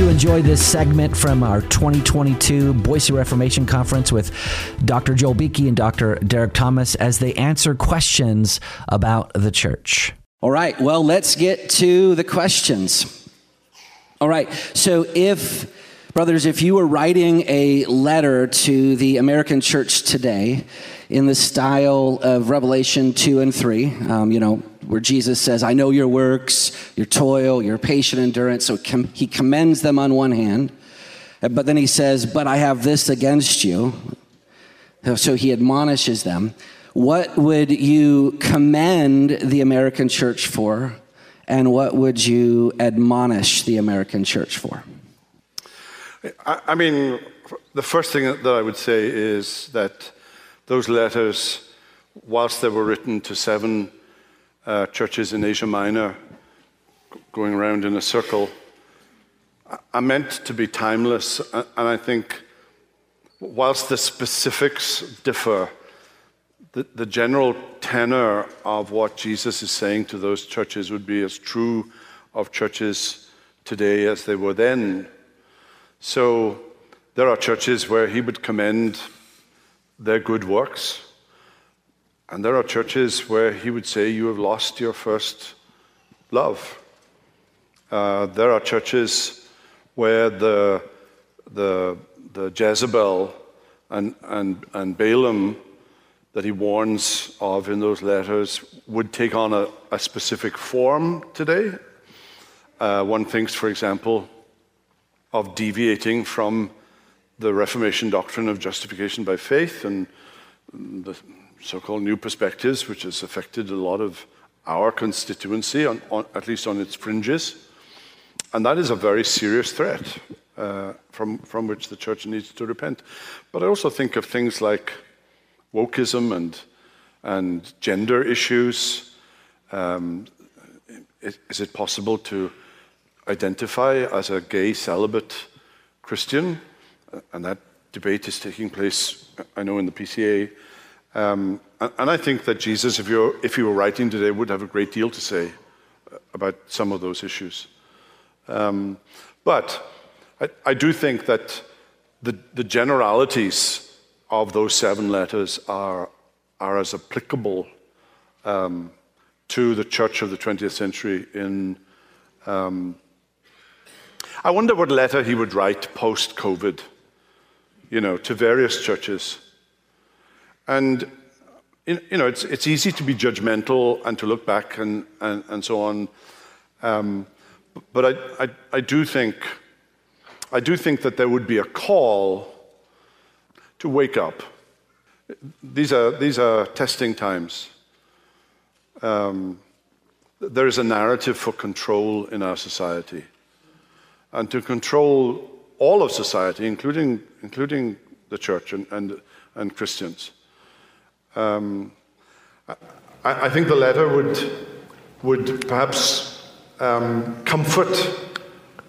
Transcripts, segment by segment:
you enjoy this segment from our 2022 Boise Reformation Conference with Dr. Joel Beeke and Dr. Derek Thomas as they answer questions about the church. All right, well, let's get to the questions. All right, so if, brothers, if you were writing a letter to the American church today in the style of Revelation 2 and 3, um, you know, where Jesus says, I know your works, your toil, your patient endurance. So he commends them on one hand, but then he says, But I have this against you. So he admonishes them. What would you commend the American church for, and what would you admonish the American church for? I mean, the first thing that I would say is that those letters, whilst they were written to seven uh, churches in Asia Minor going around in a circle are meant to be timeless. And I think, whilst the specifics differ, the, the general tenor of what Jesus is saying to those churches would be as true of churches today as they were then. So there are churches where he would commend their good works and there are churches where he would say, You have lost your first love. Uh, there are churches where the, the, the Jezebel and, and, and Balaam that he warns of in those letters would take on a, a specific form today. Uh, one thinks, for example, of deviating from the Reformation doctrine of justification by faith and the so called New Perspectives, which has affected a lot of our constituency, on, on, at least on its fringes. And that is a very serious threat uh, from, from which the church needs to repent. But I also think of things like wokeism and, and gender issues. Um, is, is it possible to identify as a gay celibate Christian? And that debate is taking place, I know, in the PCA um, and I think that Jesus, if, if he were writing today, would have a great deal to say uh, about some of those issues. Um, but I, I, do think that the, the, generalities of those seven letters are, are as applicable um, to the church of the 20th century in. Um, I wonder what letter he would write post COVID, you know, to various churches. And you know, it's, it's easy to be judgmental and to look back and, and, and so on. Um, but I, I, I, do think, I do think that there would be a call to wake up. These are, these are testing times. Um, there is a narrative for control in our society. And to control all of society, including, including the church and, and, and Christians. Um, I, I, think the letter would, would perhaps um, comfort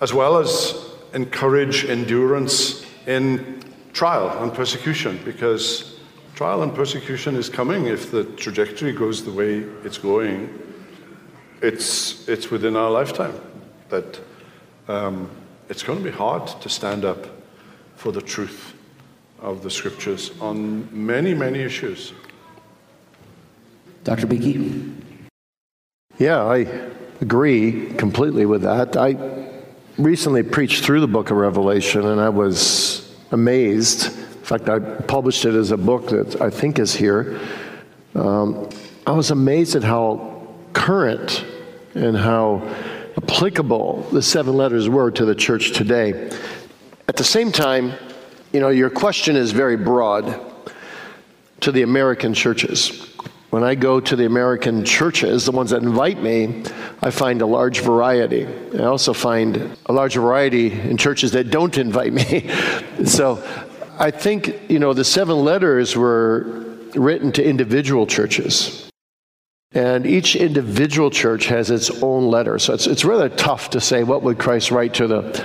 as well as encourage endurance in trial and persecution because trial and persecution is coming if the trajectory goes the way it's going. It's, it's within our lifetime that um, it's going to be hard to stand up for the truth of the scriptures on many, many issues. Dr. Beeke? Yeah, I agree completely with that. I recently preached through the book of Revelation and I was amazed. In fact, I published it as a book that I think is here. Um, I was amazed at how current and how applicable the seven letters were to the church today. At the same time, you know, your question is very broad to the American churches. When I go to the American churches, the ones that invite me, I find a large variety. I also find a large variety in churches that don't invite me. so I think, you know, the seven letters were written to individual churches. And each individual church has its own letter. So it's, it's rather tough to say what would Christ write to the,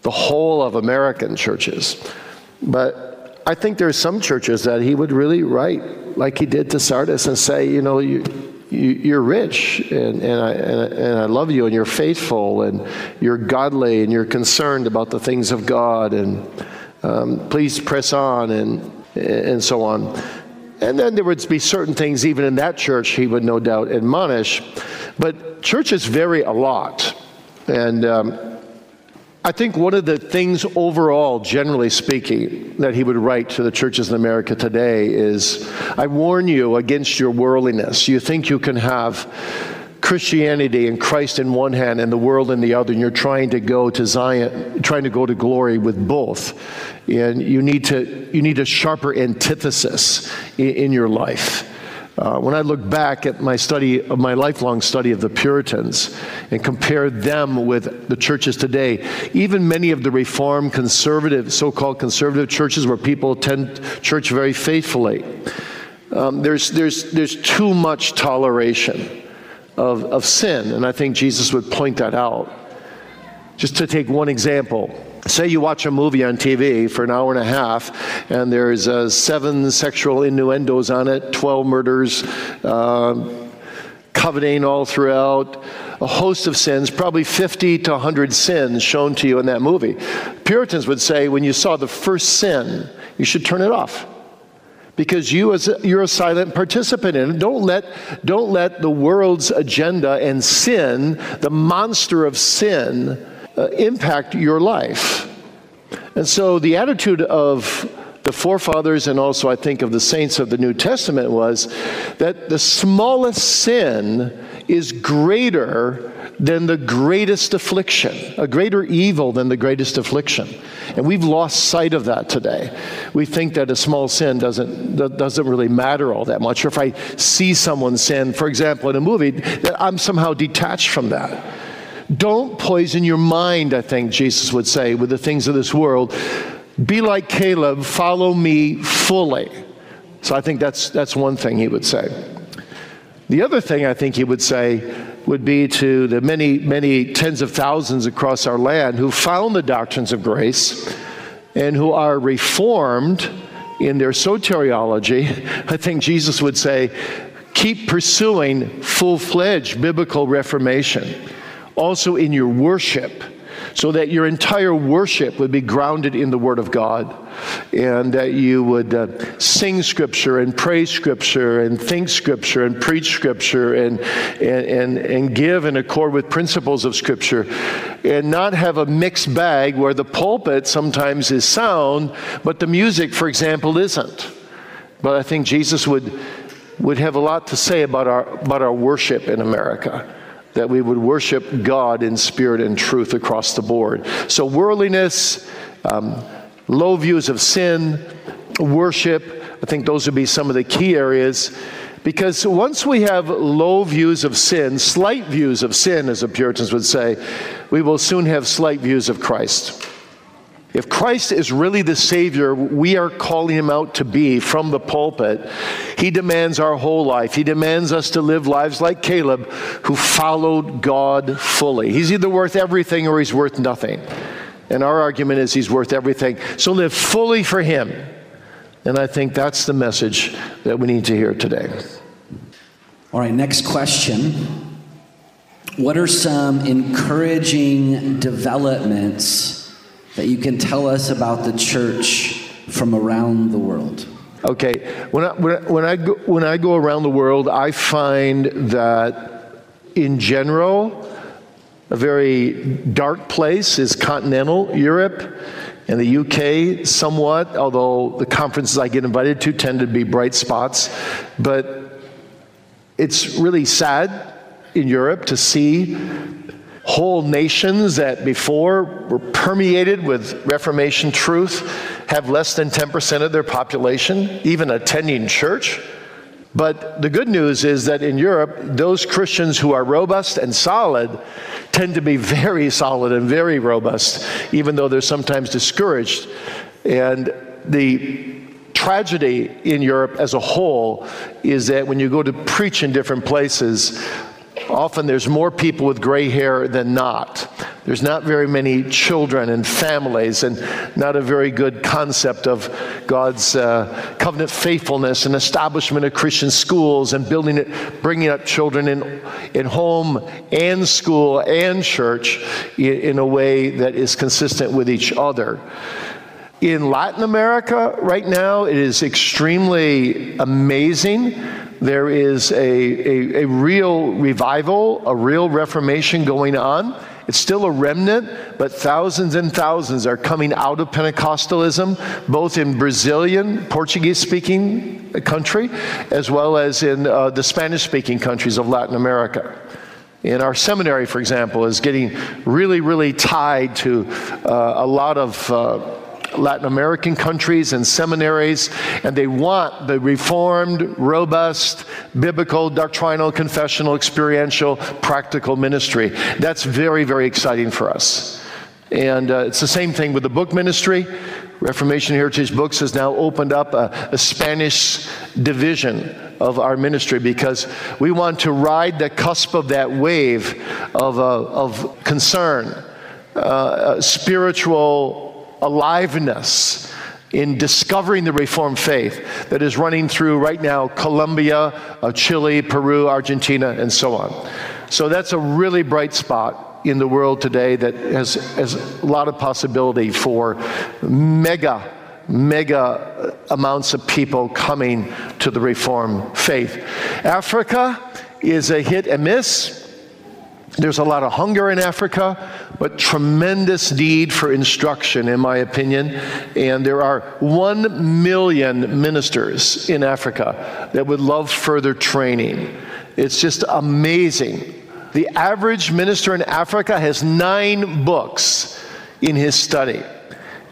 the whole of American churches. But I think there's some churches that he would really write like he did to Sardis and say, you know, you, you, are rich and, and, I, and, and I love you and you're faithful and you're godly and you're concerned about the things of God and um, please press on and, and so on. And then there would be certain things, even in that church, he would no doubt admonish. But churches vary a lot. And um, I think one of the things overall, generally speaking, that he would write to the churches in America today is I warn you against your worldliness. You think you can have Christianity and Christ in one hand and the world in the other, and you're trying to go to Zion, trying to go to glory with both. And you need to you need a sharper antithesis in, in your life. Uh, when I look back at my study of my lifelong study of the Puritans and compare them with the churches today, even many of the Reformed conservative, so-called conservative churches where people attend church very faithfully, um, there's, there's, there's too much toleration of, of sin. And I think Jesus would point that out. Just to take one example, say you watch a movie on TV for an hour and a half, and there's uh, seven sexual innuendos on it, 12 murders, uh, coveting all throughout, a host of sins, probably 50 to 100 sins shown to you in that movie. Puritans would say when you saw the first sin, you should turn it off because you as a, you're a silent participant in it. Don't let, don't let the world's agenda and sin, the monster of sin, uh, impact your life. And so the attitude of the forefathers and also I think of the saints of the New Testament was that the smallest sin is greater than the greatest affliction, a greater evil than the greatest affliction. And we've lost sight of that today. We think that a small sin doesn't, doesn't really matter all that much. Or if I see someone sin, for example, in a movie, that I'm somehow detached from that. Don't poison your mind, I think Jesus would say, with the things of this world. Be like Caleb, follow me fully. So I think that's, that's one thing he would say. The other thing I think he would say would be to the many, many tens of thousands across our land who found the doctrines of grace and who are reformed in their soteriology. I think Jesus would say, keep pursuing full fledged biblical reformation. Also in your worship so that your entire worship would be grounded in the Word of God and that you would uh, sing Scripture and praise Scripture and think Scripture and preach Scripture and, and, and, and give in accord with principles of Scripture and not have a mixed bag where the pulpit sometimes is sound, but the music, for example, isn't. But I think Jesus would, would have a lot to say about our, about our worship in America that we would worship God in spirit and truth across the board. So, worldliness, um, low views of sin, worship, I think those would be some of the key areas. Because once we have low views of sin, slight views of sin, as the Puritans would say, we will soon have slight views of Christ. If Christ is really the Savior we are calling him out to be from the pulpit, he demands our whole life. He demands us to live lives like Caleb, who followed God fully. He's either worth everything or he's worth nothing. And our argument is he's worth everything. So live fully for him. And I think that's the message that we need to hear today. All right, next question. What are some encouraging developments? That you can tell us about the church from around the world? Okay, when I, when, I, when, I go, when I go around the world, I find that in general, a very dark place is continental Europe and the UK somewhat, although the conferences I get invited to tend to be bright spots. But it's really sad in Europe to see Whole nations that before were permeated with Reformation truth have less than 10% of their population even attending church. But the good news is that in Europe, those Christians who are robust and solid tend to be very solid and very robust, even though they're sometimes discouraged. And the tragedy in Europe as a whole is that when you go to preach in different places, often there's more people with gray hair than not. There's not very many children and families, and not a very good concept of God's uh, covenant faithfulness and establishment of Christian schools and building it, bringing up children in, in home and school and church in, in a way that is consistent with each other. In Latin America, right now, it is extremely amazing. There is a, a, a, real revival, a real reformation going on. It's still a remnant, but thousands and thousands are coming out of Pentecostalism, both in Brazilian, Portuguese speaking country, as well as in uh, the Spanish speaking countries of Latin America. In our seminary, for example, is getting really, really tied to uh, a lot of. Uh, Latin American countries and seminaries, and they want the reformed, robust, biblical, doctrinal, confessional, experiential, practical ministry. That's very, very exciting for us. And uh, it's the same thing with the book ministry. Reformation Heritage Books has now opened up a, a, Spanish division of our ministry because we want to ride the cusp of that wave of, uh, of concern, uh, spiritual aliveness in discovering the Reformed faith that is running through right now Colombia, uh, Chile, Peru, Argentina, and so on. So that's a really bright spot in the world today that has, has a lot of possibility for mega mega amounts of people coming to the Reformed faith. Africa is a hit and miss. There's a lot of hunger in Africa, but tremendous need for instruction, in my opinion. And there are one million ministers in Africa that would love further training. It's just amazing. The average minister in Africa has nine books in his study.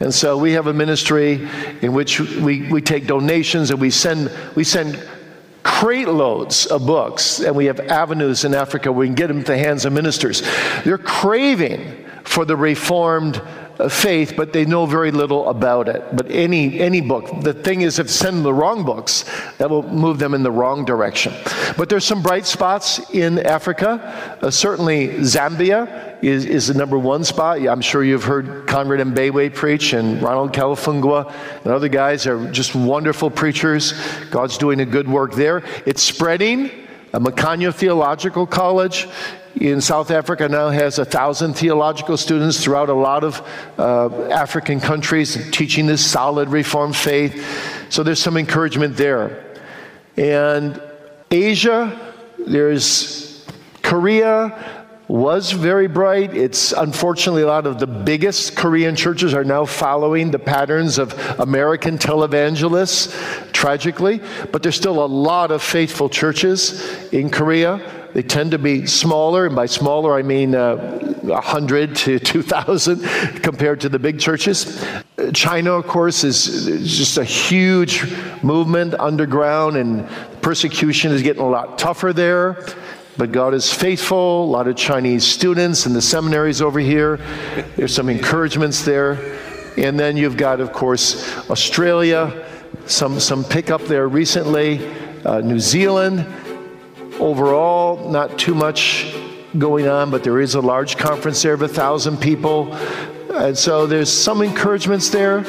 And so we have a ministry in which we, we take donations and we send, we send crate loads of books, and we have avenues in Africa where we can get them to the hands of ministers. They're craving for the Reformed faith, but they know very little about it. But any any book, the thing is, if send them the wrong books, that will move them in the wrong direction. But there's some bright spots in Africa. Uh, certainly, Zambia is, is the number one spot. I'm sure you've heard Conrad Mbewe preach, and Ronald Kalifungwa and other guys are just wonderful preachers. God's doing a good work there. It's spreading. A Mukhanyo Theological College in South Africa now has a thousand theological students throughout a lot of uh, African countries teaching this solid Reformed faith. So there's some encouragement there. And Asia, there's Korea, was very bright. It's unfortunately a lot of the biggest Korean churches are now following the patterns of American televangelists, tragically. But there's still a lot of faithful churches in Korea. They tend to be smaller, and by smaller I mean uh, 100 to 2,000 compared to the big churches. China, of course, is just a huge movement underground, and persecution is getting a lot tougher there. But God is faithful. A lot of Chinese students in the seminaries over here. There's some encouragements there. And then you've got, of course, Australia, some, some pickup there recently, uh, New Zealand. Overall, not too much going on, but there is a large conference there of a thousand people. And so there's some encouragements there.